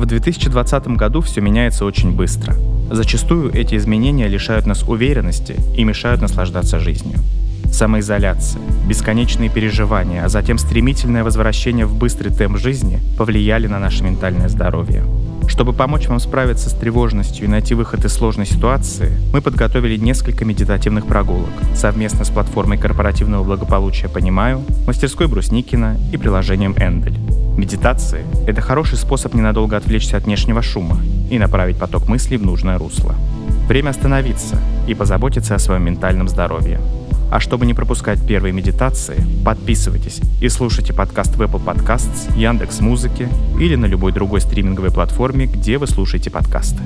В 2020 году все меняется очень быстро. Зачастую эти изменения лишают нас уверенности и мешают наслаждаться жизнью. Самоизоляция, бесконечные переживания, а затем стремительное возвращение в быстрый темп жизни повлияли на наше ментальное здоровье. Чтобы помочь вам справиться с тревожностью и найти выход из сложной ситуации, мы подготовили несколько медитативных прогулок совместно с платформой корпоративного благополучия «Понимаю», мастерской Брусникина и приложением «Эндель». Медитации — это хороший способ ненадолго отвлечься от внешнего шума и направить поток мыслей в нужное русло. Время остановиться и позаботиться о своем ментальном здоровье. А чтобы не пропускать первые медитации, подписывайтесь и слушайте подкаст в Apple Podcasts, Яндекс Музыки или на любой другой стриминговой платформе, где вы слушаете подкасты.